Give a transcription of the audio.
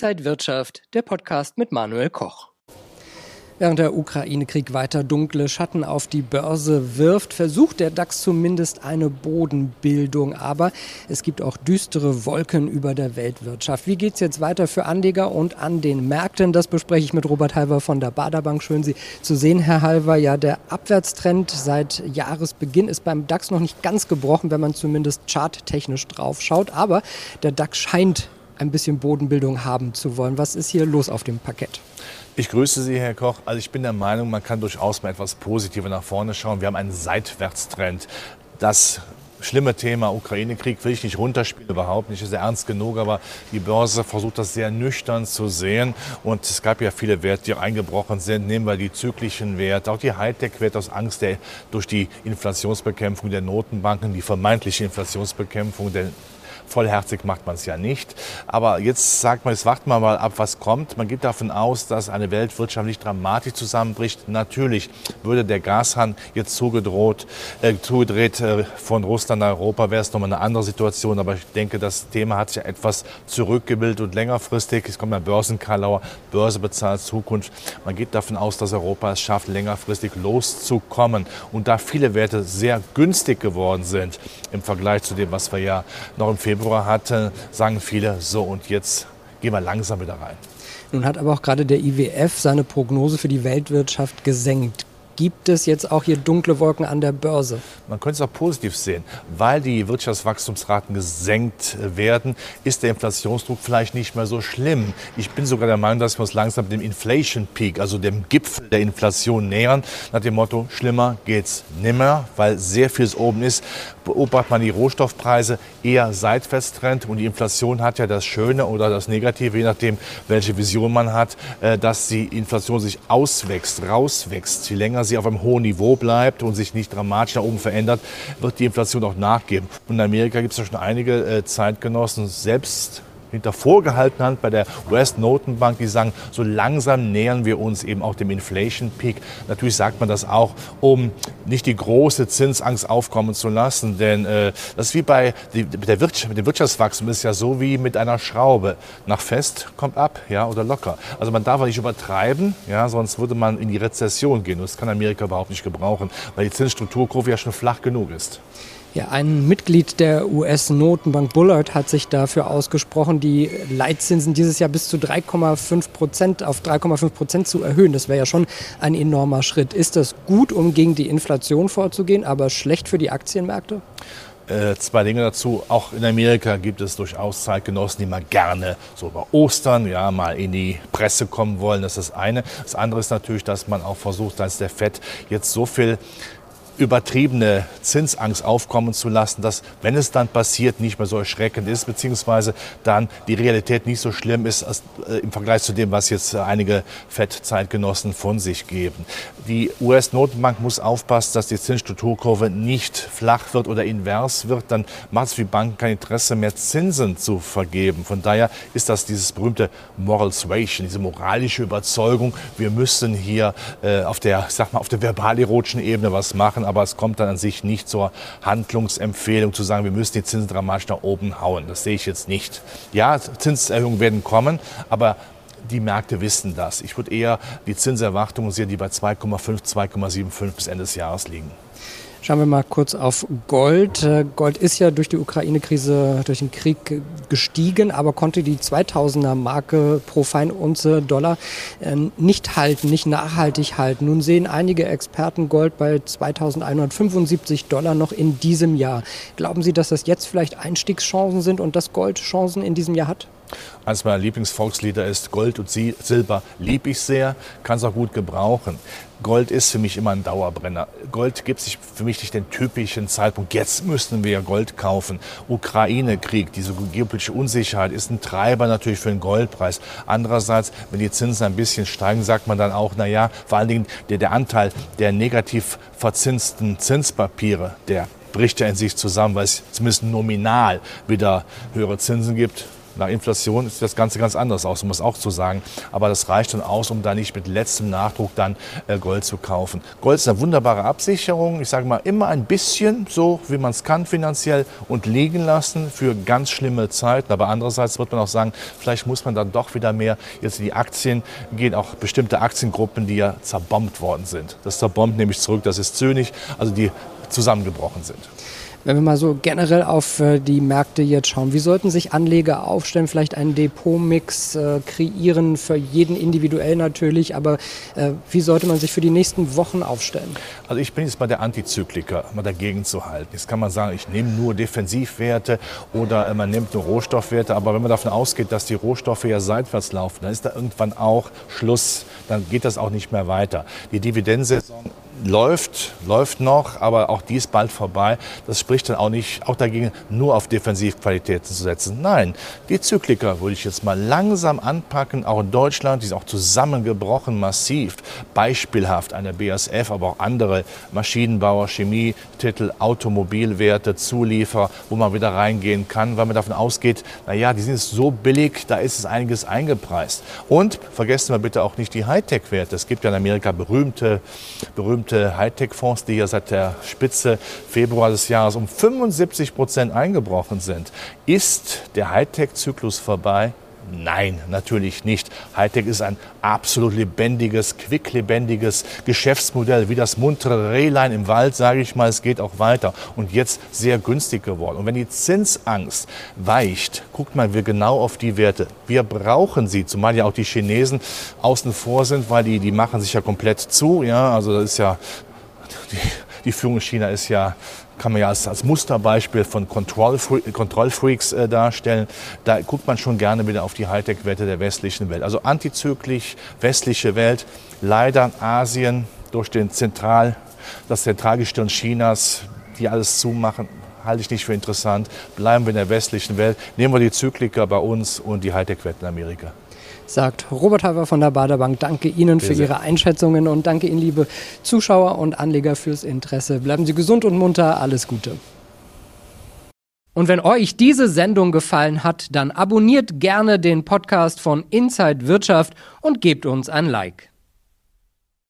Inside Wirtschaft, der Podcast mit Manuel Koch. Während der Ukraine-Krieg weiter dunkle Schatten auf die Börse wirft, versucht der DAX zumindest eine Bodenbildung. Aber es gibt auch düstere Wolken über der Weltwirtschaft. Wie geht es jetzt weiter für Anleger und an den Märkten? Das bespreche ich mit Robert Halver von der Baderbank. Schön, Sie zu sehen, Herr Halver. Ja, der Abwärtstrend seit Jahresbeginn ist beim DAX noch nicht ganz gebrochen, wenn man zumindest charttechnisch drauf schaut. Aber der DAX scheint ein bisschen Bodenbildung haben zu wollen. Was ist hier los auf dem Parkett? Ich grüße Sie, Herr Koch. Also ich bin der Meinung, man kann durchaus mal etwas positiver nach vorne schauen. Wir haben einen Seitwärtstrend. Das schlimme Thema Ukraine-Krieg will ich nicht runterspielen, überhaupt nicht, ist ja ernst genug, aber die Börse versucht das sehr nüchtern zu sehen und es gab ja viele Werte, die eingebrochen sind. Nehmen wir die zyklischen Werte, auch die Hightech-Werte aus Angst der, durch die Inflationsbekämpfung der Notenbanken, die vermeintliche Inflationsbekämpfung der Vollherzig macht man es ja nicht. Aber jetzt sagt man, jetzt warten wir mal ab, was kommt. Man geht davon aus, dass eine Weltwirtschaft nicht dramatisch zusammenbricht. Natürlich würde der Gashahn jetzt zugedroht, äh, zugedreht äh, von Russland nach Europa, wäre es nochmal eine andere Situation. Aber ich denke, das Thema hat sich etwas zurückgebildet und längerfristig. Es kommt ein Börsenkalauer, Börse bezahlt Zukunft. Man geht davon aus, dass Europa es schafft, längerfristig loszukommen. Und da viele Werte sehr günstig geworden sind im Vergleich zu dem, was wir ja noch im Februar Februar hatte, sagen viele, so und jetzt gehen wir langsam wieder rein. Nun hat aber auch gerade der IWF seine Prognose für die Weltwirtschaft gesenkt gibt es jetzt auch hier dunkle Wolken an der Börse? Man könnte es auch positiv sehen. Weil die Wirtschaftswachstumsraten gesenkt werden, ist der Inflationsdruck vielleicht nicht mehr so schlimm. Ich bin sogar der Meinung, dass wir uns langsam dem Inflation Peak, also dem Gipfel der Inflation nähern. Nach dem Motto, schlimmer geht's nimmer, weil sehr vieles oben ist. Beobachtet man die Rohstoffpreise eher seitwärts trennt und die Inflation hat ja das Schöne oder das Negative, je nachdem, welche Vision man hat, äh, dass die Inflation sich auswächst, rauswächst. Je länger sie auf einem hohen Niveau bleibt und sich nicht dramatisch nach oben verändert, wird die Inflation auch nachgeben. Und in Amerika gibt es ja schon einige äh, Zeitgenossen, selbst hinter vorgehaltener Hand bei der US-Notenbank, die sagen, so langsam nähern wir uns eben auch dem Inflation Peak. Natürlich sagt man das auch, um nicht die große Zinsangst aufkommen zu lassen, denn äh, das ist wie bei die, der Wirtschaft, mit dem Wirtschaftswachstum ist ja so wie mit einer Schraube. Nach fest kommt ab, ja, oder locker. Also man darf nicht übertreiben, ja, sonst würde man in die Rezession gehen. Und das kann Amerika überhaupt nicht gebrauchen, weil die Zinsstrukturkurve ja schon flach genug ist. Ja, ein Mitglied der US-Notenbank Bullard hat sich dafür ausgesprochen, die Leitzinsen dieses Jahr bis zu 3,5 Prozent auf 3,5 Prozent zu erhöhen. Das wäre ja schon ein enormer Schritt. Ist das gut, um gegen die Inflation vorzugehen, aber schlecht für die Aktienmärkte? Äh, zwei Dinge dazu. Auch in Amerika gibt es durchaus Zeitgenossen, die mal gerne so über Ostern ja mal in die Presse kommen wollen. Das ist das eine. Das andere ist natürlich, dass man auch versucht, dass der FED jetzt so viel übertriebene Zinsangst aufkommen zu lassen, dass, wenn es dann passiert, nicht mehr so erschreckend ist, beziehungsweise dann die Realität nicht so schlimm ist als, äh, im Vergleich zu dem, was jetzt einige FED-Zeitgenossen von sich geben. Die US-Notenbank muss aufpassen, dass die Zinsstrukturkurve nicht flach wird oder invers wird. Dann macht es für Banken kein Interesse mehr, Zinsen zu vergeben. Von daher ist das dieses berühmte Moral Suasion, diese moralische Überzeugung, wir müssen hier äh, auf der, sag mal, auf der verbal-erotischen Ebene was machen aber es kommt dann an sich nicht zur Handlungsempfehlung zu sagen, wir müssen die Zinsen dramatisch nach oben hauen. Das sehe ich jetzt nicht. Ja, Zinserhöhungen werden kommen, aber die Märkte wissen das. Ich würde eher die Zinserwartungen sehen, die bei 2,5, 2,75 bis Ende des Jahres liegen. Schauen wir mal kurz auf Gold. Äh, Gold ist ja durch die Ukraine-Krise, durch den Krieg gestiegen, aber konnte die 2000er Marke pro Feinunze Dollar äh, nicht halten, nicht nachhaltig halten. Nun sehen einige Experten Gold bei 2175 Dollar noch in diesem Jahr. Glauben Sie, dass das jetzt vielleicht Einstiegschancen sind und dass Gold Chancen in diesem Jahr hat? Eines meiner Lieblingsvolkslieder ist Gold und Silber lieb ich sehr, kann es auch gut gebrauchen. Gold ist für mich immer ein Dauerbrenner. Gold gibt sich für mich nicht den typischen Zeitpunkt, jetzt müssten wir Gold kaufen. Ukraine-Krieg, diese geopolitische Unsicherheit ist ein Treiber natürlich für den Goldpreis. Andererseits, wenn die Zinsen ein bisschen steigen, sagt man dann auch, na ja, vor allen Dingen der, der Anteil der negativ verzinsten Zinspapiere, der bricht ja in sich zusammen, weil es zumindest nominal wieder höhere Zinsen gibt Nach Inflation sieht das Ganze ganz anders aus, um es auch zu sagen. Aber das reicht dann aus, um da nicht mit letztem Nachdruck dann äh, Gold zu kaufen. Gold ist eine wunderbare Absicherung. Ich sage mal, immer ein bisschen, so wie man es kann finanziell und liegen lassen für ganz schlimme Zeiten. Aber andererseits wird man auch sagen, vielleicht muss man dann doch wieder mehr jetzt in die Aktien gehen, auch bestimmte Aktiengruppen, die ja zerbombt worden sind. Das zerbombt nämlich zurück, das ist Zynisch, also die zusammengebrochen sind. Wenn wir mal so generell auf äh, die Märkte jetzt schauen, wie sollten sich Anleger aufstellen, vielleicht einen Depotmix äh, kreieren, für jeden individuell natürlich, aber äh, wie sollte man sich für die nächsten Wochen aufstellen? Also ich bin jetzt mal der Antizykliker, mal dagegen zu halten. Jetzt kann man sagen, ich nehme nur Defensivwerte oder äh, man nimmt nur Rohstoffwerte, aber wenn man davon ausgeht, dass die Rohstoffe ja seitwärts laufen, dann ist da irgendwann auch Schluss, dann geht das auch nicht mehr weiter. Die Dividendensaison läuft, läuft noch, aber auch die ist bald vorbei. Das spricht dann auch nicht auch dagegen, nur auf Defensivqualitäten zu setzen. Nein, die Zykliker würde ich jetzt mal langsam anpacken, auch in Deutschland, die sind auch zusammengebrochen massiv. Beispielhaft eine BASF, aber auch andere Maschinenbauer, Chemietitel, Automobilwerte, Zuliefer, wo man wieder reingehen kann, weil man davon ausgeht, naja, die sind so billig, da ist es einiges eingepreist. Und vergessen wir bitte auch nicht die Hightech-Werte. Es gibt ja in Amerika berühmte, berühmte berühmte Hightech-Fonds, die ja seit der Spitze Februar des Jahres um 75 Prozent eingebrochen sind. Ist der Hightech-Zyklus vorbei? Nein, natürlich nicht. Hightech ist ein absolut lebendiges, quicklebendiges Geschäftsmodell, wie das muntere Rehlein im Wald, sage ich mal. Es geht auch weiter und jetzt sehr günstig geworden. Und wenn die Zinsangst weicht, guckt mal wir genau auf die Werte. Wir brauchen sie, zumal ja auch die Chinesen außen vor sind, weil die, die machen sich ja komplett zu. Ja, also das ist ja, die, die Führung in China ist ja kann man ja als, als Musterbeispiel von Kontrollfreaks äh, darstellen. Da guckt man schon gerne wieder auf die Hightech-Werte der westlichen Welt. Also antizyklisch, westliche Welt, leider Asien durch den Zentral, das Zentralgestirn Chinas, die alles zumachen, halte ich nicht für interessant. Bleiben wir in der westlichen Welt, nehmen wir die Zykliker bei uns und die Hightech-Werte in Amerika sagt Robert Haver von der Baderbank. Danke Ihnen für Ihre Einschätzungen und danke Ihnen, liebe Zuschauer und Anleger, fürs Interesse. Bleiben Sie gesund und munter. Alles Gute. Und wenn euch diese Sendung gefallen hat, dann abonniert gerne den Podcast von Inside Wirtschaft und gebt uns ein Like.